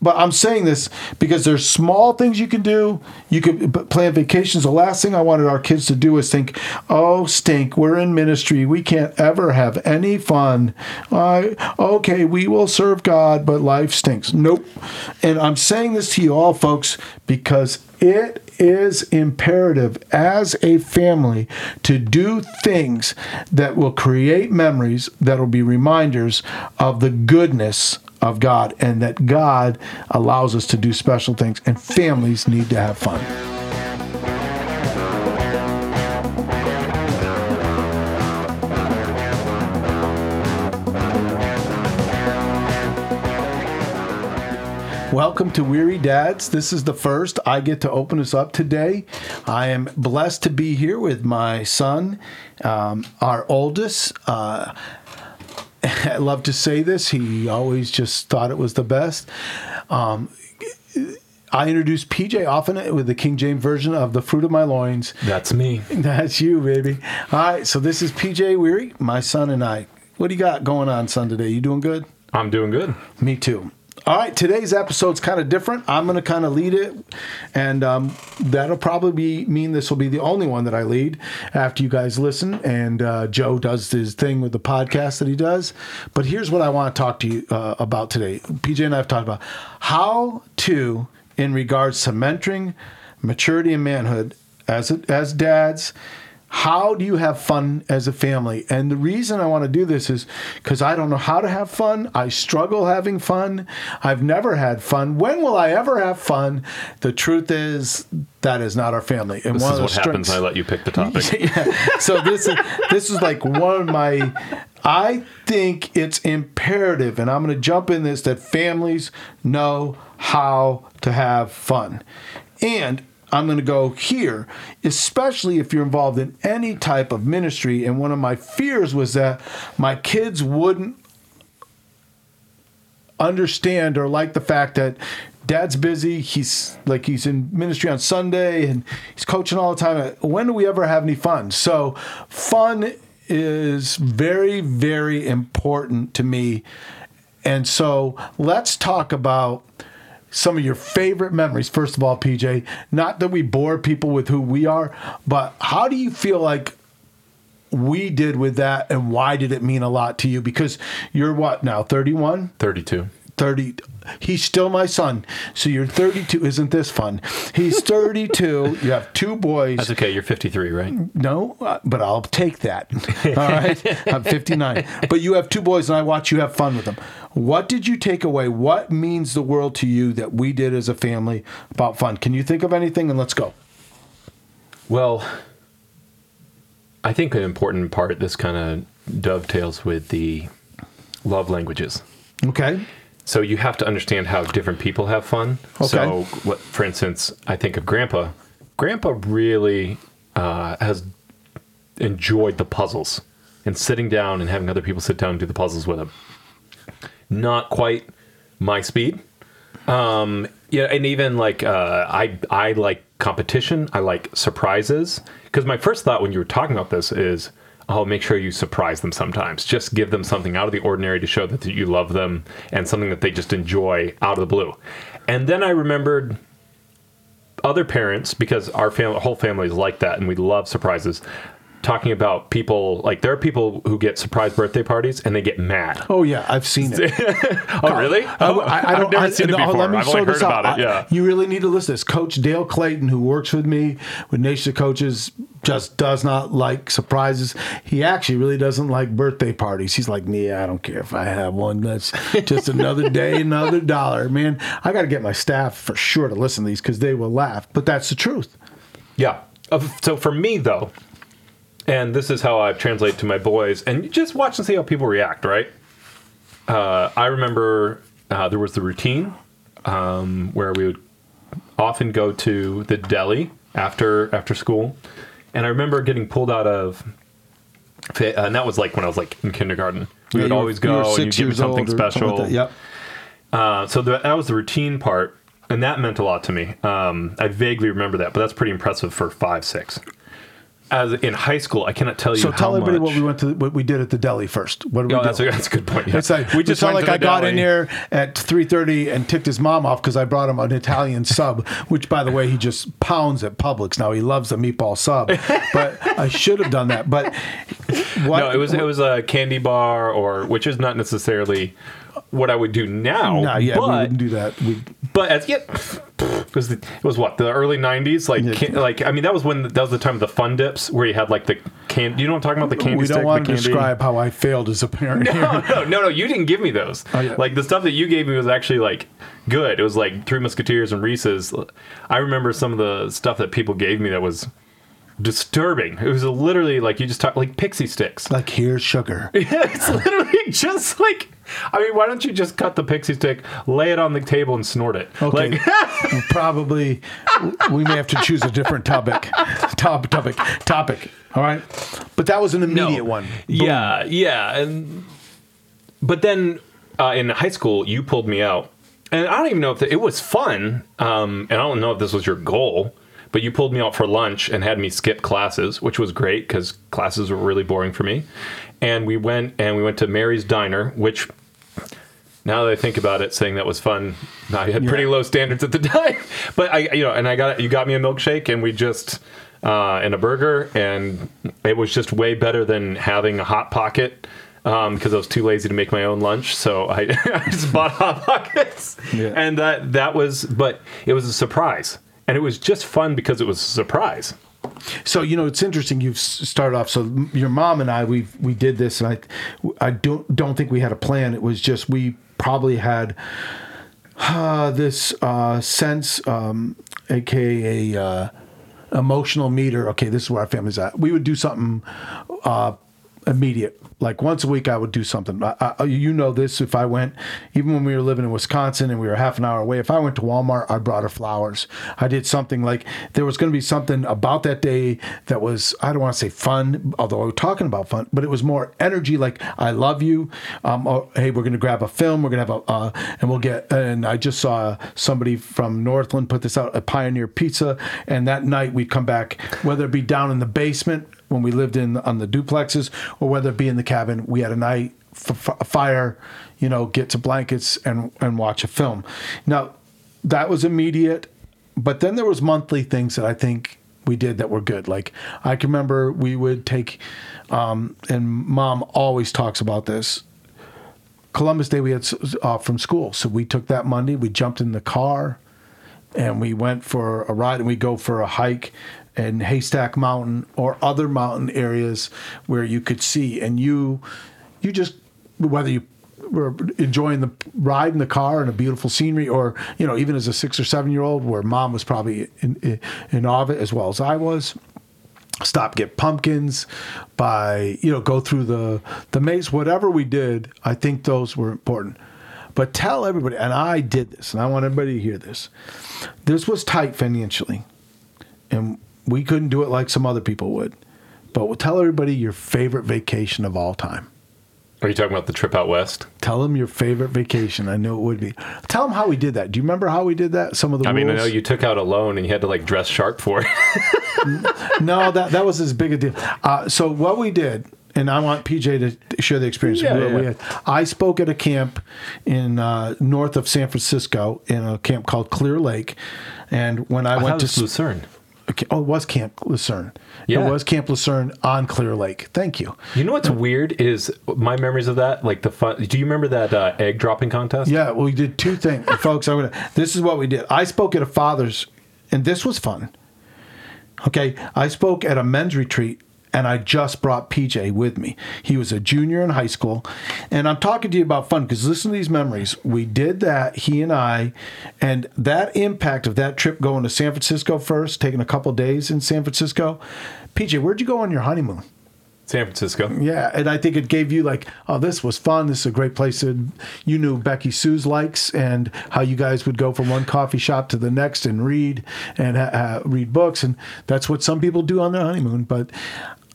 but I'm saying this because there's small things you can do. You p- plan vacations. The last thing I wanted our kids to do is think, "Oh, stink! We're in ministry. We can't ever have any fun." Uh, okay, we will serve God, but life stinks. Nope. And I'm saying this to you all, folks, because it is imperative as a family to do things that will create memories that will be reminders of the goodness of God and that God allows us to do special things and families need to have fun. Welcome to Wehry Dads. This is the first I get to open us up today. I am blessed to be here with my son, um, our oldest. Uh, I love to say this. He always just thought it was the best. Um, I introduce PJ often with the King James version of the fruit of my loins. That's me. That's you, baby. All right, so this is PJ Wehry, my son and I. What do you got going on, son, today? You doing good? I'm doing good. Me too. All right, today's episode's kind of different. I'm going to kind of lead it, and um, that'll probably be, mean this will be the only one that I lead after you guys listen. And uh, Joe does his thing with the podcast that he does. But here's what I want to talk to you uh, about today. PJ and I have talked about how to, in regards to mentoring, maturity, and manhood as as dads how do you have fun as a family? And the reason I want to do this is because I don't know how to have fun. I struggle having fun. I've never had fun. When will I ever have fun? The truth is that is not our family. And this one is what happens. I let you pick the topic. yeah. So this is this is like one of my. I think it's imperative, and I'm going to jump in this that families know how to have fun. And I'm going to go here, especially if you're involved in any type of ministry. And one of my fears was that my kids wouldn't understand or like the fact that dad's busy. He's like he's in ministry on Sunday and he's coaching all the time. When do we ever have any fun? So, fun is very, very important to me. And so, let's talk about some of your favorite memories. First of all, PJ, not that we bore people with who we are, but how do you feel like we did with that and why did it mean a lot to you? Because you're what now, 31? 32. 30 he's still my son. So you're 32 isn't this fun? He's 32 you have two boys. That's okay you're 53 right? No uh, but i'll take that. All right? I'm 59 but you have two boys and i watch you have fun with them. What did you take away? What means the world to you that we did as a family about fun? Can you think of anything? And let's go. Well i think an important part this kind of dovetails with the love languages. Okay so you have to understand how different people have fun. Okay. So, what, for instance, I think of Grandpa. Grandpa really uh, has enjoyed the puzzles and sitting down and having other people sit down and do the puzzles with him. Not quite my speed. Um, yeah, and even like uh, I I like competition. I like surprises because my first thought when you were talking about this is oh, make sure you surprise them sometimes. Just give them something out of the ordinary to show that you love them and something that they just enjoy out of the blue. And then I remembered other parents because our family, whole family is like that, and we love surprises talking about people like there are people who get surprise birthday parties and they get mad. Oh yeah, I've seen it. oh really? Oh, I, I, have never I, seen it oh, before. Let me I've only heard about out. it. Yeah. you really need to listen to this. Coach Dale Clayton, who works with me with Nation of Coaches, just does not like surprises. He actually really doesn't like birthday parties. He's like me. I don't care if I have one. That's just another day, another dollar. Man, I got to get my staff for sure to listen to these because they will laugh. But that's the truth. Yeah. Uh, so for me though, and this is how I translate to my boys, and just watch and see how people react, right? Uh, I remember uh, there was the routine um, where we would often go to the deli after after school, and I remember getting pulled out of, and that was like when I was like in kindergarten. We yeah, would always go and you give me something special. Like yep. Uh, so the, that was the routine part, and that meant a lot to me. Um, I vaguely remember that, but that's pretty impressive for five, six. As in high school, I cannot tell you. So tell everybody much- what we went to, what we did at the deli first. What did we Oh, do? that's a, that's a good point. yeah. It's like we just went like to the I got in there at three thirty and ticked his mom off because I brought him an Italian sub, which by the way he just pounds at Publix now. He loves the meatball sub, but I should have done that. But what, No, it was it was a candy bar, or which is not necessarily what I would do now. Nah, yeah, we but wouldn't do that. We, but as yet, it was it was what the early '90s. Like, can, like I mean, that was when that was the time of the fun dips where you had like the can. You know what I'm talking about? The candy we stick. don't want to describe how I failed as a parent. No, here. no, no, no. You didn't give me those. Oh, yeah. Like the stuff that you gave me was actually like good. It was like Three Musketeers and Reese's. I remember some of the stuff that people gave me that was disturbing. It was literally like you just talk like pixie sticks. Like here's sugar. it's literally just like. I mean, why don't you just cut the pixie stick, lay it on the table, and snort it? Okay. Like, Probably we may have to choose a different topic. Top topic topic. All right. But that was an immediate one. Yeah, yeah, and but then uh, in high school, you pulled me out, and I don't even know if the, it was fun. Um, and I don't know if this was your goal, but you pulled me out for lunch and had me skip classes, which was great because classes were really boring for me. And we went and we went to Mary's Diner, which. Now that I think about it, saying that was fun, I had pretty Yeah. low standards at the time. But I, you know, and I got you got me a milkshake, and we just uh, and a burger, and it was just way better than having a hot pocket um, because I was too lazy to make my own lunch. So I, I just bought hot pockets, Yeah. and that that was, but it was a surprise, and it was just fun because it was a surprise. So you know it's interesting. You've started off. So your mom and I, we we did this, and I I don't don't think we had a plan. It was just we probably had uh, this uh, sense, um, aka uh, emotional meter. Okay, this is where our family's at. We would do something uh, immediate. Like once a week, I would do something. I, I, you know this. If I went, even when we were living in Wisconsin and we were half an hour away, if I went to Walmart, I brought her flowers. I did something like there was going to be something about that day that was I don't want to say fun, although I was talking about fun, but it was more energy. Like I love you. Um, or, hey, we're going to grab a film. We're going to have a uh, and we'll get. And I just saw somebody from Northland put this out, a Pioneer Pizza, and that night we'd come back, whether it be down in the basement when we lived in on the duplexes or whether it be in the cabin we had a night f- fire you know get some blankets and and watch a film. Now that was immediate but then there was monthly things that i think we did that were good. Like i can remember we would take um, and mom always talks about this. Columbus day we had off from school. So we took that monday we jumped in the car and we went for a ride and we go for a hike in Haystack Mountain or other mountain areas where you could see. And you you just whether you were enjoying the ride in the car and a beautiful scenery or you know even as a 6 or 7 year old where mom was probably in, in, in awe of it as well as I was stop get pumpkins by you know go through the the maze. Whatever we did i think those were important. But tell everybody and i did this and i want everybody to hear this. This was tight financially. And we couldn't do it like some other people would but we'll tell everybody your favorite vacation of all time Are you talking about the trip out west? tell them your favorite vacation i knew it would be tell them how we did that do you remember how we did that some of the I rules mean, I know you took out a loan and you had to like dress sharp for it. no, that that was as big a deal. Uh, so what we did, and I want PJ to share the experience. Yeah, we, yeah. we had, I spoke at a camp in uh, north of San Francisco in a camp called Clear Lake, and when I, That went to Lucerne. Okay, oh, it was Camp Lucerne. Yeah. It was Camp Lucerne on Clear Lake. Thank you. You know what's weird is my memories of that. Like the fun. Do you remember that uh, egg dropping contest? Yeah, well, we did two things, folks. I'm gonna. This is what we did. I spoke at a father's, and this was fun. Okay, I spoke at a men's retreat, and I just brought PJ with me. He was a junior in high school, and I'm talking to you about fun because listen to these memories. We did that, he and I, and that impact of that trip going to San Francisco first, taking a couple days in San Francisco. PJ, where'd you go on your honeymoon? San Francisco. Yeah, and I think it gave you like, oh, this was fun. This is a great place. To, you knew Becky Sue's likes and how you guys would go from one coffee shop to the next and read and uh, read books, and that's what some people do on their honeymoon. But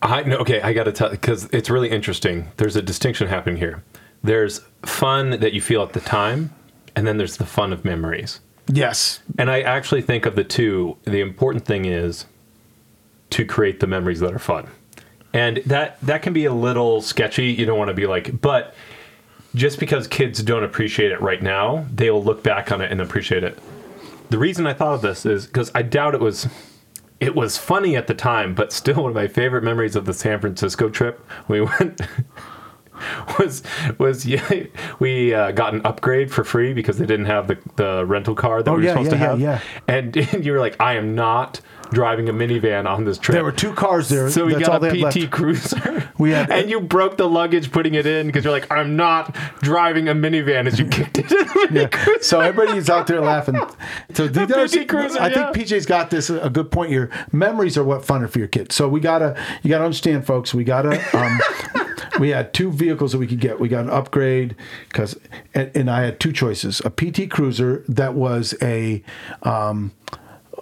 I no, okay. I got to tell because it's really interesting. There's a distinction happening here. There's fun that you feel at the time, and then there's the fun of memories. yes, And I actually think of the two. The important thing is to create the memories that are fun. And that that can be a little sketchy. You don't want to be like, but just because kids don't appreciate it right now, they will look back on it and appreciate it. The reason I thought of this is because I doubt it was it was funny at the time, but still one of my favorite memories of the San Francisco trip. We went was was yeah, we uh, got an upgrade for free because they didn't have the, the rental car that Oh, we were yeah, supposed yeah, to have. yeah, And, and you were like, I am not driving a minivan on this trip. There were two cars there. So we got a PT. Cruiser. We had- and you broke the luggage putting it in because you're like, I'm not driving a minivan as you kicked it in. the Mini So everybody's out there laughing. So the, PT Cruiser, I yeah. think PJ's got this a good point here. Memories are what fun are for your kids. So we gotta you gotta understand, folks. We gotta. Um, we had two vehicles that we could get. We got an upgrade because, and, and I had two choices: a PT Cruiser that was a. Um,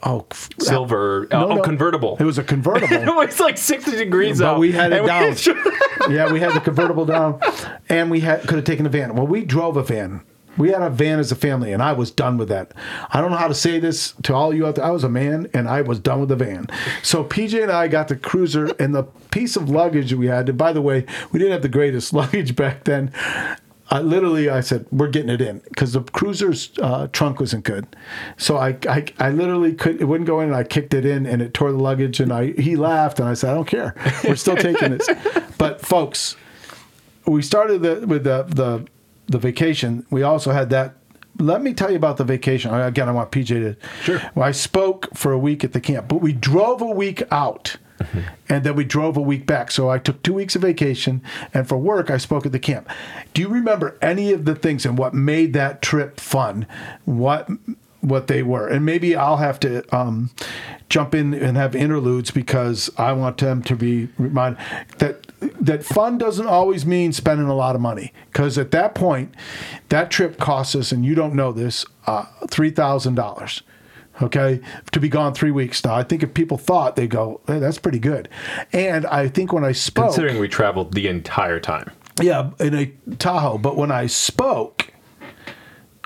Oh, Silver, uh, No, oh, no. convertible. It was a convertible. it was like 60 degrees But out. we had it down. yeah, we had the convertible down, and we had could have taken a van. Well, we drove a van. We had a van as a family, and I was done with that. I don't know how to say this to all you out there. I was a man, and I was done with the van. So PJ and I got the cruiser and the piece of luggage we had. And by the way, we didn't have the greatest luggage back then. I literally, I said, "We're getting it in" because the cruiser's uh, trunk wasn't good. So I, I, I literally could it wouldn't go in. and I kicked it in, and it tore the luggage. And I, he laughed, and I said, "I don't care. We're still taking this." But folks, we started the, with the, the the vacation. We also had that. Let me tell you about the vacation. Again, I want PJ to. Sure. Well, I spoke for a week at the camp, but we drove a week out, mm-hmm. and then we drove a week back. So I took two weeks of vacation, and for work, I spoke at the camp. Do you remember any of the things and what made that trip fun? What what they were, and maybe I'll have to um, jump in and have interludes because I want them to be reminded that that fun doesn't always mean spending a lot of money. Because at that point, that trip cost us, and you don't know this, uh, three thousand dollars. Okay, to be gone three weeks. Now, I think if people thought, they go, hey, "That's pretty good." And I think when I spoke, Considering we traveled the entire time. yeah, in a Tahoe. But when I spoke,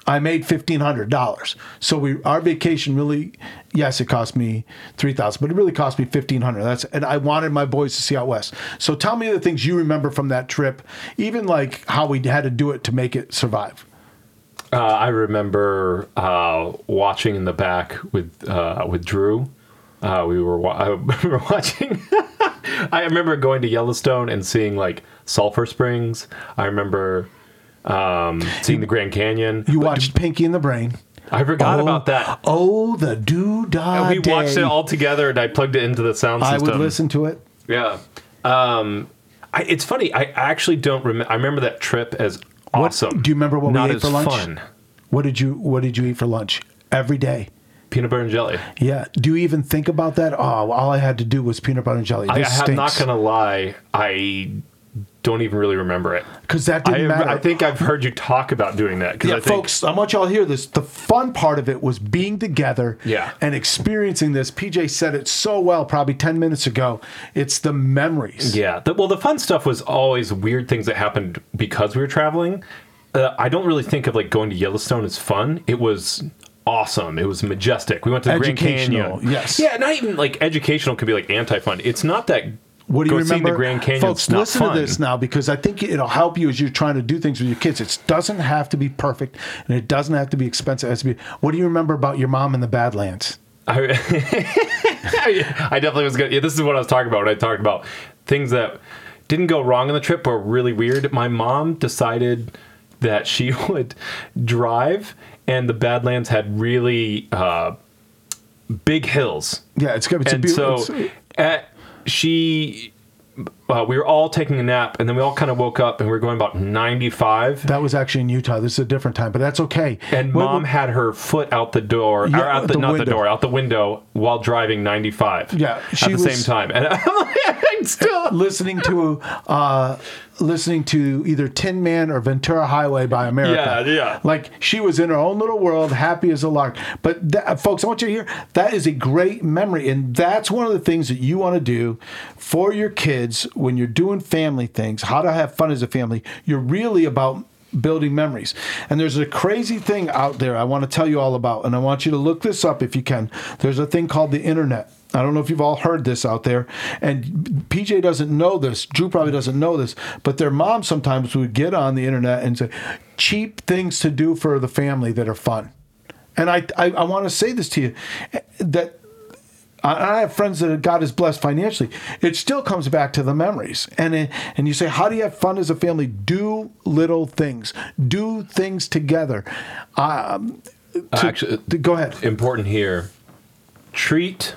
I made fifteen hundred dollars. So we our vacation really, yes, it cost me three thousand, but it really cost me fifteen hundred. That's and I wanted my boys to see out west. So tell me the things you remember from that trip, even like how we had to do it to make it survive. Uh, I remember uh, watching in the back with uh, with Drew. Uh, we were wa- I remember watching. I remember going to Yellowstone and seeing like sulfur springs. I remember um, seeing the Grand Canyon. You watched Pinky and the Brain. I forgot Oh, about that. Oh, the doo dah. we watched it all together, and I plugged it into the sound system. I would listen to it. Yeah. Um, I, it's funny. I actually don't remember. I remember that trip as What- awesome. do you remember what we ate for lunch? Fun. What did you What did you eat for lunch every day? Peanut butter and jelly. Yeah. Do you even think about that? Oh, all I had to do was peanut butter and jelly. I, This I'm not gonna lie. I don't even really remember it. because that didn't matter. I think I've heard you talk about doing that. Yeah, I think, folks, I want y'all to hear this. The fun part of it was being together Yeah. and experiencing this. PJ said it so well probably 10 minutes ago. It's the memories. Yeah. The, well, the fun stuff was always weird things that happened because we were traveling. Uh, I don't really think of like going to Yellowstone as fun. It was awesome. It was majestic. We went to the Grand Canyon. yes. Yeah, not even like educational could be like anti-fun. It's not that. What do you go seeing remember? the Grand Canyon. Folks, listen fun. to this now because I think it'll help you as you're trying to do things with your kids. It doesn't have to be perfect and it doesn't have to be expensive. It has to be. What do you remember about your mom in the Badlands? I, I definitely was good. Yeah, this is what I was talking about when I talked about things that didn't go wrong on the trip but were really weird. My mom decided that she would drive, and the Badlands had really uh, big hills. Yeah, it's, it's a and beautiful. so at, she, uh, we were all taking a nap, and then we all kind of woke up, and we were going about 95. that was actually in Utah. This is a different time, but that's okay. And What- mom had her foot out the door, Yeah, or out the, the not window. the door, out the window while driving 95. Yeah, at the was- same time. And I'm still. listening to uh, listening to either Tin Man or Ventura Highway by America. Yeah, yeah. Like she was in her own little world, happy as a lark. But that, folks, I want you to hear that is a great memory, and that's one of the things that you want to do for your kids when you're doing family things. How to have fun as a family. You're really about building memories. And there's a crazy thing out there I want to tell you all about, and I want you to look this up if you can. There's a thing called the internet. I don't know if you've all heard this out there, and PJ doesn't know this. Drew probably doesn't know this, but their mom sometimes would get on the internet and say cheap things to do for the family that are fun. And I, I, I want to say this to you that I have friends that God has blessed financially. It still comes back to the memories, and it, and you say, how do you have fun as a family? Do little things, do things together. Um, to, Actually, go ahead. Important here. Treat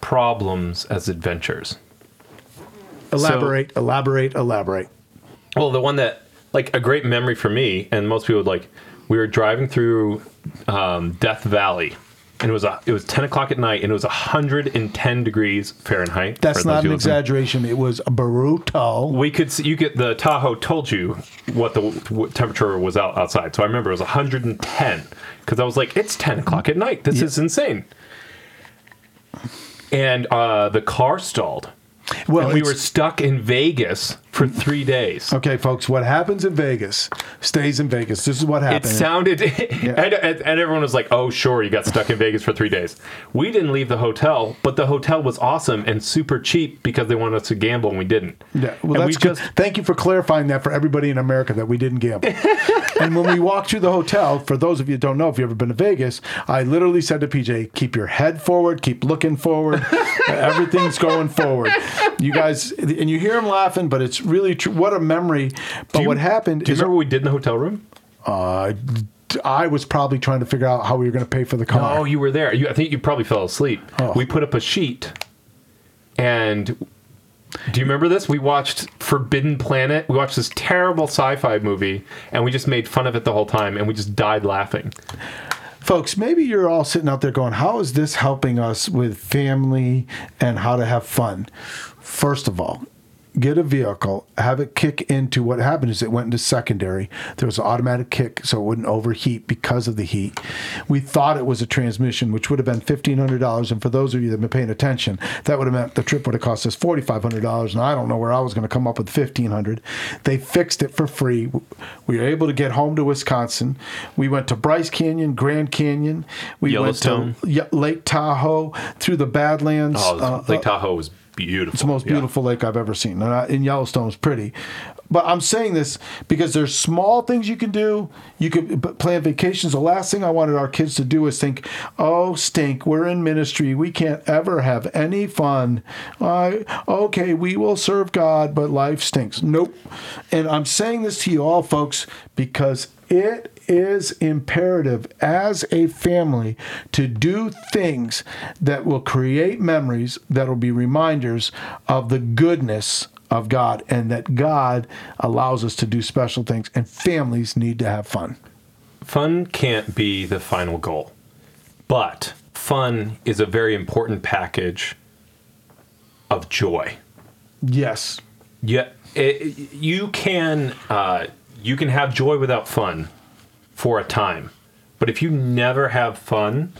problems as adventures. Elaborate, so, elaborate, elaborate. Well, the one that like a great memory for me, and most people would like. We were driving through um, Death Valley and it was a, it was 10 o'clock at night and it was 110 degrees Fahrenheit. That's not an exaggeration. It was brutal. We could see, you get the Tahoe told you what the what temperature was out outside. So I remember it was 110 because I was like, it's 10 o'clock at night. This yeah. is insane. And uh, the car stalled. Well, and we were stuck in Vegas for three days. Okay, folks, what happens in Vegas stays in Vegas. This is what happened. It sounded, yeah. and, and, everyone was like, "Oh, sure, you got stuck in Vegas for three days." We didn't leave the hotel, but the hotel was awesome and super cheap because they wanted us to gamble, and we didn't. Yeah, well, and that's we good. Just, Thank you for clarifying that for everybody in America that we didn't gamble. and when we walked through the hotel, for those of you who don't know, if you've ever been to Vegas, I literally said to PJ, "Keep your head forward, keep looking forward. Everything's going forward." You guys, and you hear him laughing, but it's really true. What a memory! But you, what happened? Do you remember what we did in the hotel room? Uh, I was probably trying to figure out how we were going to pay for the car. Oh, you were there. You, I think you probably fell asleep. Oh. We put up a sheet, and do you remember this? We watched Forbidden Planet. We watched this terrible sci-fi movie, and we just made fun of it the whole time, and we just died laughing. Folks, maybe you're all sitting out there going, "How is this helping us with family and how to have fun?" First of all, get a vehicle, have it kick into what happened is it went into secondary. There was an automatic kick so it wouldn't overheat because of the heat. We thought it was a transmission, which would have been $1,500. And for those of you that have been paying attention, that would have meant the trip would have cost us $4,500. And I don't know where I was going to come up with 1,500. They fixed it for free. We were able to get home to Wisconsin. We went to Bryce Canyon, Grand Canyon. We went to Lake Tahoe through the Badlands. Oh, uh, Lake Tahoe was beautiful. It's the most beautiful yeah. lake I've ever seen. And I, in Yellowstone, it's pretty. But I'm saying this because there's small things you can do. You could plan vacations. The last thing I wanted our kids to do is think, "Oh, stink! We're in ministry. We can't ever have any fun." I okay, we will serve God, but life stinks. Nope. And I'm saying this to you all, folks, because it is imperative as a family to do things that will create memories that will be reminders of the goodness of God and that God allows us to do special things and families need to have fun. Fun can't be the final goal, but fun is a very important package of joy. Yes. Yeah, it, you can uh, you can have joy without fun, for a time. But if you never have fun,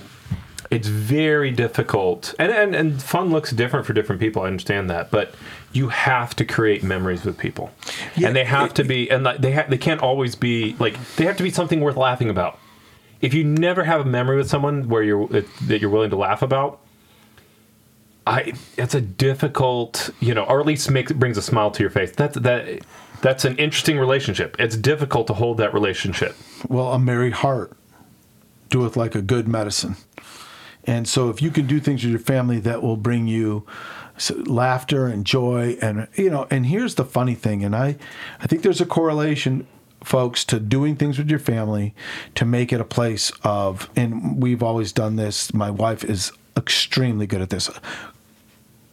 it's very difficult. And, and, and fun looks different for different people. I understand that. But you have to create memories with people. Yeah, and they have it, to be, and they, ha- they can't always be, like, they have to be something worth laughing about. If you never have a memory with someone where you're, that you're willing to laugh about, I, it's a difficult, you know, or at least makes brings a smile to your face. That's that that's an interesting relationship. It's difficult to hold that relationship. Well, a merry heart doeth like a good medicine. And so if you can do things with your family that will bring you laughter and joy and you know and here's the funny thing and I I think there's a correlation folks to doing things with your family to make it a place of and we've always done this my wife is extremely good at this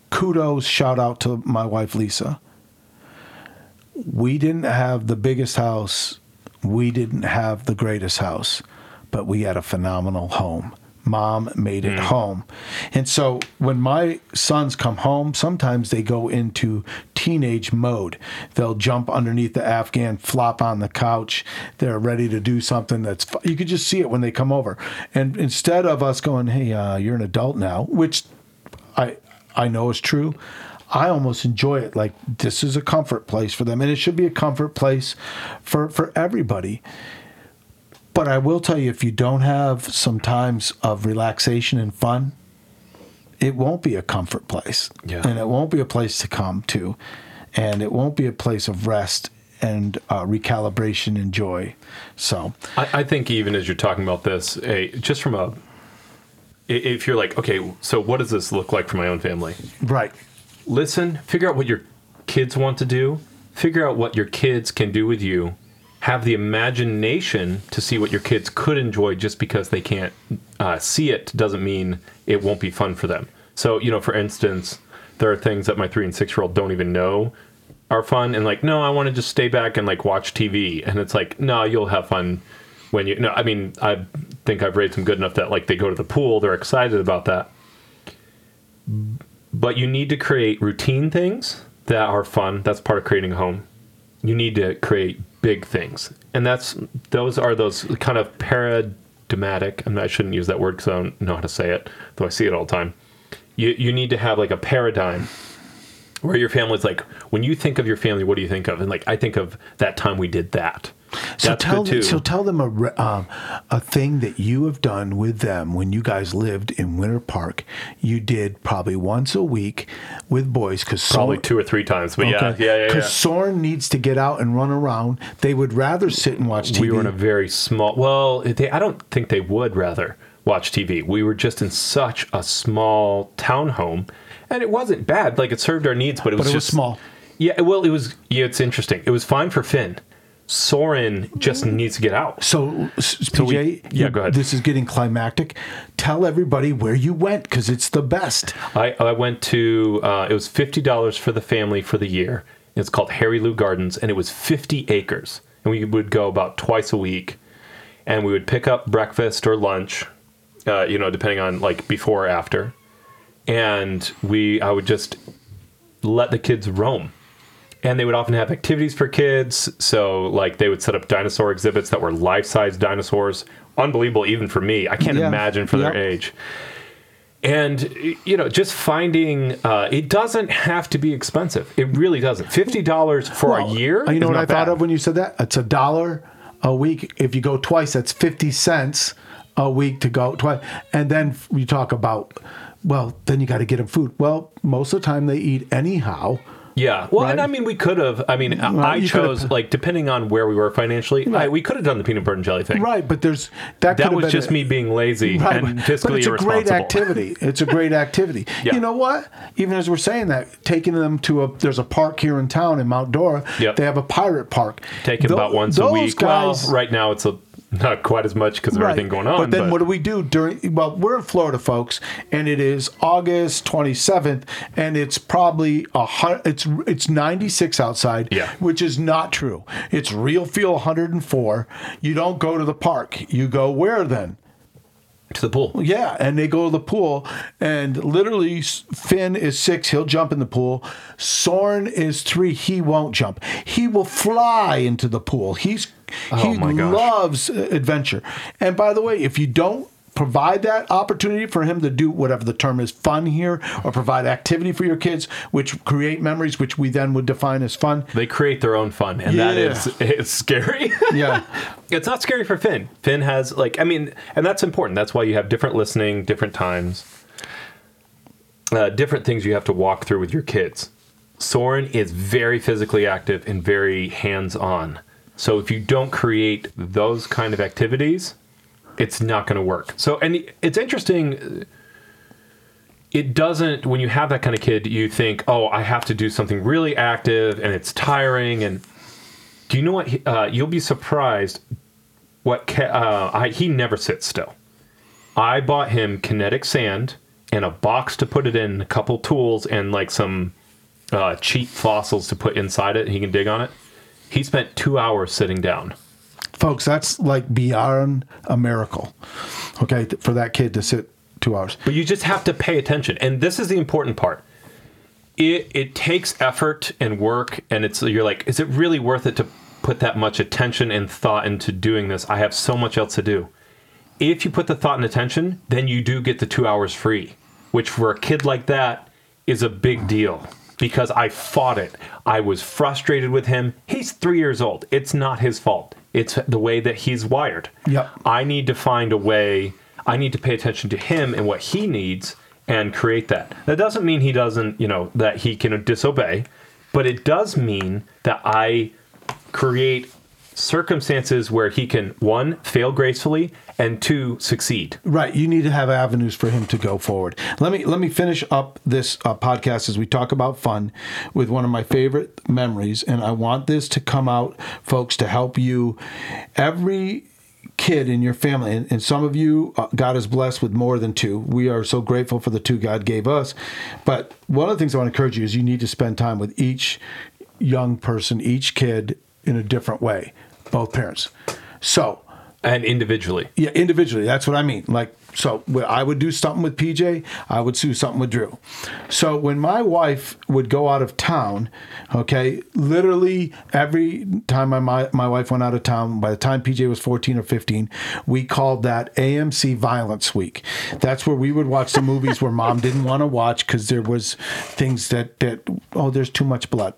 kudos shout out to my wife Lisa we didn't have the biggest house, we didn't have the greatest house, but we had a phenomenal home. Mom made it mm. home. And so when my sons come home, sometimes they go into teenage mode. They'll jump underneath the Afghan, flop on the couch. They're ready to do something that's, you could just see it when they come over. And instead of us going, hey, uh, you're an adult now, which I, I know is true, I almost enjoy it. Like this is a comfort place for them, and it should be a comfort place for for everybody. But I will tell you, if you don't have some times of relaxation and fun, it won't be a comfort place. Yeah. And it won't be a place to come to. And it won't be a place of rest and uh, recalibration and joy. So, I, I think even as you're talking about this, a, just from a if you're like, okay, so what does this look like for my own family? right. Listen, figure out what your kids want to do, figure out what your kids can do with you, have the imagination to see what your kids could enjoy just because they can't uh, see it doesn't mean it won't be fun for them. So, you know, for instance, there are things that my three and six year old don't even know are fun and like, no, I want to just stay back and like watch TV. And it's like, no, you'll have fun when you, no, I mean, I think I've raised them good enough that like they go to the pool, they're excited about that but you need to create routine things that are fun. That's part of creating a home. You need to create big things, and that's those are those kind of paradigmatic. And I shouldn't use that word because I don't know how to say it, though I see it all the time. You you need to have like a paradigm where your family's like when you think of your family, what do you think of? And like I think of that time we did that. So That's tell too. so tell them a um, a thing that you have done with them when you guys lived in Winter Park. You did probably once a week with boys because Probably two or three times, but yeah, yeah, yeah. Because yeah. Soren needs to get out and run around. They would rather sit and watch TV. we were in a very small well they, i don't think they would rather watch tv we were just in such a small townhome and it wasn't bad like it served our needs but it was but it was just small. yeah well it was yeah it's interesting it was fine for finn soren just needs to get out So, So we- PJ, yeah, you- go ahead. This is getting climactic. Tell everybody where you went because it's the best. I, I went to uh, it was fifty dollars for the family for the year. It's called Harry Leu Gardens, and it was fifty acres. And we would go about twice a week, and we would pick up breakfast or lunch, uh, you know, depending on like before or after. And we, I would just let the kids roam. And they would often have activities for kids. So, like, they would set up dinosaur exhibits that were life size dinosaurs. Unbelievable, even for me. I can't Yeah. imagine for their age and you know just finding uh, it doesn't have to be expensive it really doesn't $50 for Well, a year You know what I thought of when you said that? It's a dollar a week. If you go twice, that's fifty cents a week to go twice. And then you talk about, well, then you got to get them food. Well, most of the time they eat anyhow. Yeah well and i mean we could have i mean Well, i chose like depending on where we were financially I, we could have done the peanut butter and jelly thing Right, but there's that. that was just a- me being lazy Right, and fiscally but it's a great activity. It's a great activity. Yeah. You know what? Even as we're saying that, taking them to a there's a park here in town in Mount Dora. Yep. They have a pirate park. take about once a week Guys, well right now it's a not quite as much because of everything going on But then what do we do during? Well, we're in Florida, folks, and it is August 27th, and it's probably a hun- it's it's 96 outside, Yeah. which is not true. It's real feel 104. You don't go to the park. You go where then? To the pool Yeah, and they go to the pool, and literally Finn is six. He'll jump in the pool. Soren is three. He won't jump. He will fly into the pool. He's he Oh gosh. loves uh, adventure. And by the way, if you don't provide that opportunity for him to do whatever the term is fun here or provide activity for your kids which create memories which we then would define as fun they create their own fun and that Yeah. is it's scary yeah It's not scary for Finn. Finn has like I mean, and that's important. That's why you have different listening, different times, uh, different things you have to walk through with your kids. Soren is very physically active and very hands-on. So if you don't create those kind of activities, it's not going to work. So and it's interesting. It doesn't when you have that kind of kid, you think, oh, I have to do something really active and it's tiring and do you know what? Uh, you'll be surprised. What uh, I, he never sits still. I bought him kinetic sand and a box to put it in, a couple tools, and like some uh, cheap fossils to put inside it. He can dig on it. He spent two hours sitting down. Folks that's like beyond a miracle okay for that kid to sit two hours But you just have to pay attention, and this is the important part. It it takes effort and work, and it's you're like, is it really worth it to put that much attention and thought into doing this? I have so much else to do. If you put the thought and attention, then you do get the two hours free, which for a kid like that is a big deal because I fought it. I was frustrated with him. He's three years old. It's not his fault. It's the way that he's wired. Yep. I need to find a way. I need to pay attention to him and what he needs, and create that. That doesn't mean he doesn't, you know, that he can disobey, but it does mean that I create circumstances where he can one fail gracefully and two succeed. Right, you need to have avenues for him to go forward. Let me let me finish up this uh, podcast as we talk about fun with one of my favorite memories, and I want this to come out, folks, to help you. Every kid in your family, and, and some of you, uh, God is blessed with more than two. We are so grateful for the two God gave us. But one of the things I want to encourage you is you need to spend time with each young person, each kid in a different way, both parents. So, And individually. yeah, individually. That's what I mean. Like, so I would do something with PJ, I would do something with Drew. So when my wife would go out of town, okay, literally every time my, my my wife went out of town, by the time PJ was 14 or 15, we called that AMC Violence Week. That's where we would watch the movies where mom didn't want to watch because there was things that that oh, there's too much blood.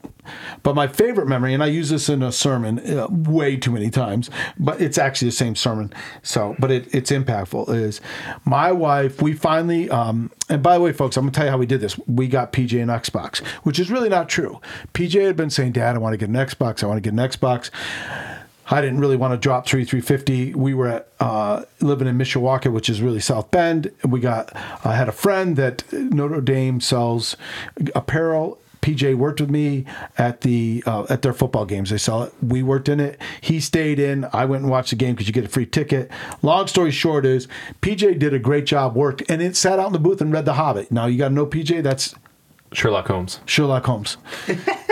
But my favorite memory, and I use this in a sermon uh, way too many times, but it's actually the same sermon. So, but it, it's impactful. Is my wife? We finally, um, and by the way, folks, I'm gonna tell you how we did this. We got PJ an Xbox, which is really not true. PJ had been saying, "Dad, I want to get an Xbox. I want to get an Xbox." I didn't really want to drop three three fifty. We were at, uh, living in Mishawaka, which is really South Bend. We got I had a friend that Notre Dame sells apparel. PJ worked with me at the uh, at their football games. They saw it. We worked in it. He stayed in. I went and watched the game because you get a free ticket. Long story short is PJ did a great job, worked, and it sat out in the booth and read The Hobbit. Now you got to know PJ. That's Sherlock Holmes. Sherlock Holmes,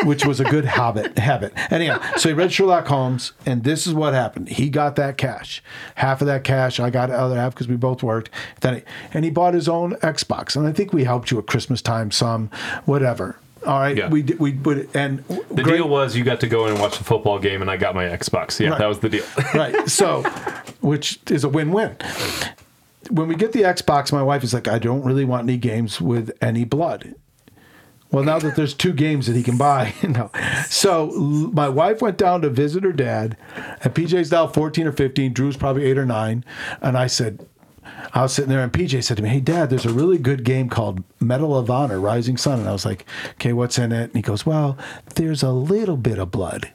which was a good habit. Habit. Anyhow, so he read Sherlock Holmes, and this is what happened. He got that cash, half of that cash. I got the other half because we both worked. Then, he, and he bought his own Xbox, and I think we helped you at Christmas time some, whatever. All right, Yeah. we did. We put and The deal was you got to go in and watch the football game, and I got my Xbox. Yeah, Right. that was the deal. right. So, which is a win-win. When we get the Xbox, my wife is like, I don't really want any games with any blood. Well, now that there's two games that he can buy, you know. So l- my wife went down to visit her dad, and PJ's now 14 or 15. Drew's probably eight or nine. And I said, I was sitting there, and PJ said to me, Hey, Dad, there's a really good game called Medal of Honor Rising Sun. And I was like, Okay, what's in it? And he goes, Well, there's a little bit of blood.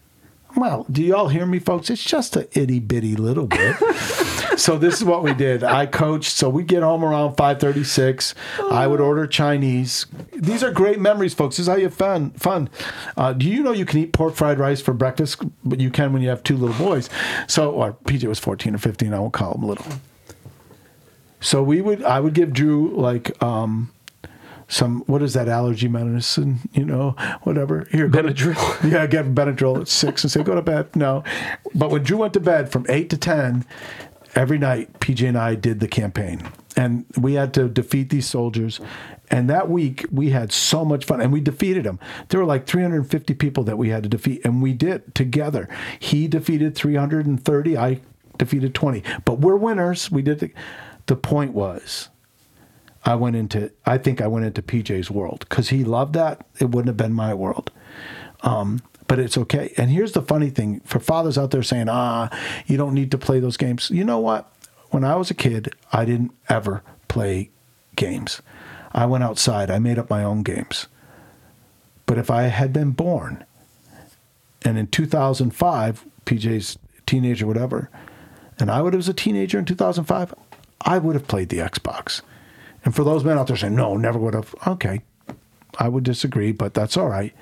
Well, do you all hear me, folks? It's just a itty bitty little bit. so this is what we did. I coached. So we get home around five thirty six. I would order Chinese. These are great memories, folks. This is how you have fun. Fun. Uh, do you know you can eat pork fried rice for breakfast? But you can when you have two little boys. So, or PJ was fourteen or fifteen. I won't call him little. So we would. I would give Drew like. um some what is that allergy medicine? You know, whatever. Here, go to- Benadryl. yeah, get Benadryl at six and say go to bed. No, but when Drew went to bed from eight to ten every night, PJ and I did the campaign, and we had to defeat these soldiers. And that week we had so much fun, and we defeated them. There were like 350 people that we had to defeat, and we did together. He defeated 330. I defeated 20. But we're winners. We did. The, the point was. I went into I think I went into PJ's world because he loved that. It wouldn't have been my world. Um, but it's okay. And here's the funny thing for fathers out there saying, ah, you don't need to play those games. You know what? When I was a kid, I didn't ever play games. I went outside, I made up my own games. But if I had been born and in 2005, PJ's teenager, whatever, and I would have was a teenager in 2005, I would have played the Xbox. And for those men out there saying, no, never would have, okay, I would disagree, but that's all right.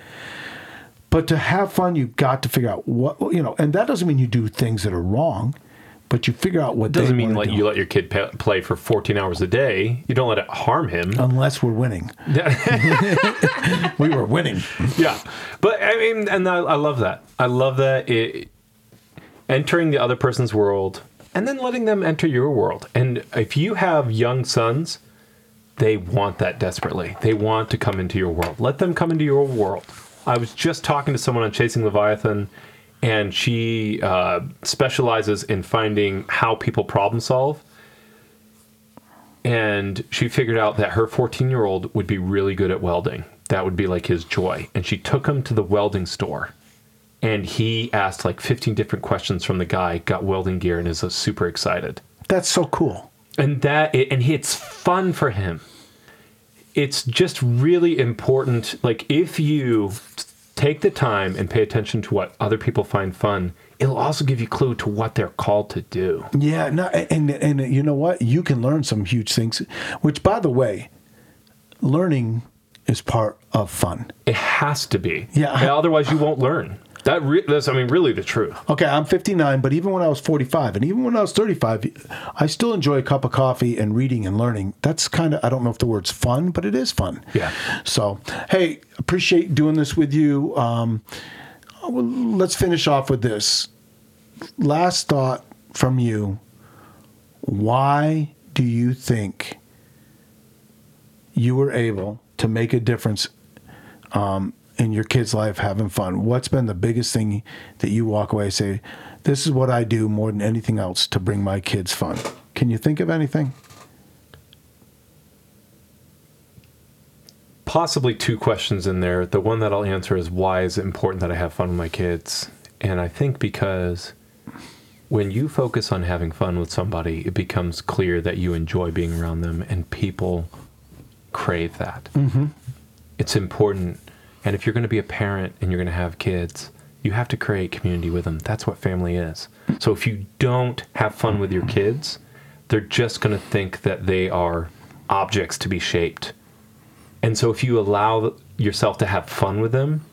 But to have fun, you've got to figure out what, you know, and that doesn't mean you do things that are wrong, but you figure out what Doesn't mean like do. you let your kid play for 14 hours a day. You don't let it harm him. Unless we're winning. we were winning. yeah, but I mean, and I, I love that. I love that it entering the other person's world and then letting them enter your world. And if you have young sons, they want that desperately. They want to come into your world. Let them come into your world. I was just talking to someone on Chasing Leviathan, and she uh, specializes in finding how people problem solve. And she figured out that her 14 year old would be really good at welding. That would be like his joy. And she took him to the welding store. And he asked like 15 different questions from the guy, got welding gear, and is uh, super excited That's so cool. and that and it's fun for him it's just really important. Like if you take the time and pay attention to what other people find fun, it'll also give you clue to what they're called to do. Yeah, no, and and you know what? You can learn some huge things. Which, by the way, learning is part of fun. It has to be. Yeah. Otherwise, you won't learn. That re- that's I mean really the truth. Okay, I'm 59, but even when I was 45 and even when I was 35, I still enjoy a cup of coffee and reading and learning. That's kind of I don't know if the word's fun, but it is fun. Yeah. So, hey, appreciate doing this with you. Um, well, let's finish off with this. Last thought from you. Why do you think you were able to make a difference um, in your kid's life having fun? What's been the biggest thing that you walk away and say, this is what I do more than anything else to bring my kids fun? Can you think of anything? Possibly two questions in there. The one that I'll answer is why is it important that I have fun with my kids? And I think because when you focus on having fun with somebody, it becomes clear that you enjoy being around them and people crave that. Mm-hmm. It's important and if you're going to be a parent and you're going to have kids, you have to create community with them. That's what family is. So if you don't have fun with your kids, they're just going to think that they are objects to be shaped. And so if you allow yourself to have fun with them,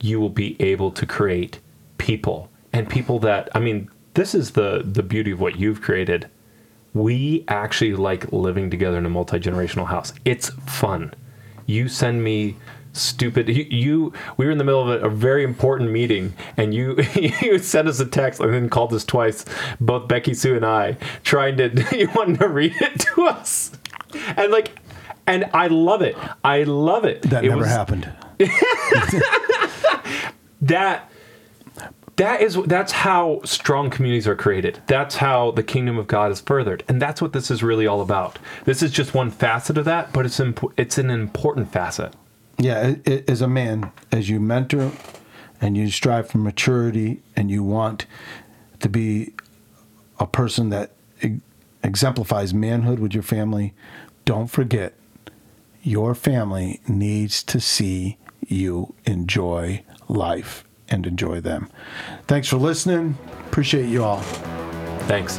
you will be able to create people and people that I mean, this is the the beauty of what you've created. We actually like living together in a multi-generational house. It's fun. You send me stupid. You, you, we were in the middle of a, a, very important meeting, and you you sent us a text and then called us twice, both Becky Sue and I, trying to you wanted to read it to us, and like, and I love it. I love it. That it never was, happened. that that is that's how strong communities are created that's how the kingdom of god is furthered and that's what this is really all about this is just one facet of that but it's imp- it's an important facet yeah, as a man, as you mentor and you strive for maturity and you want to be a person that exemplifies manhood with your family, don't forget your family needs to see you enjoy life and enjoy them. Thanks for listening. Appreciate you all. Thanks.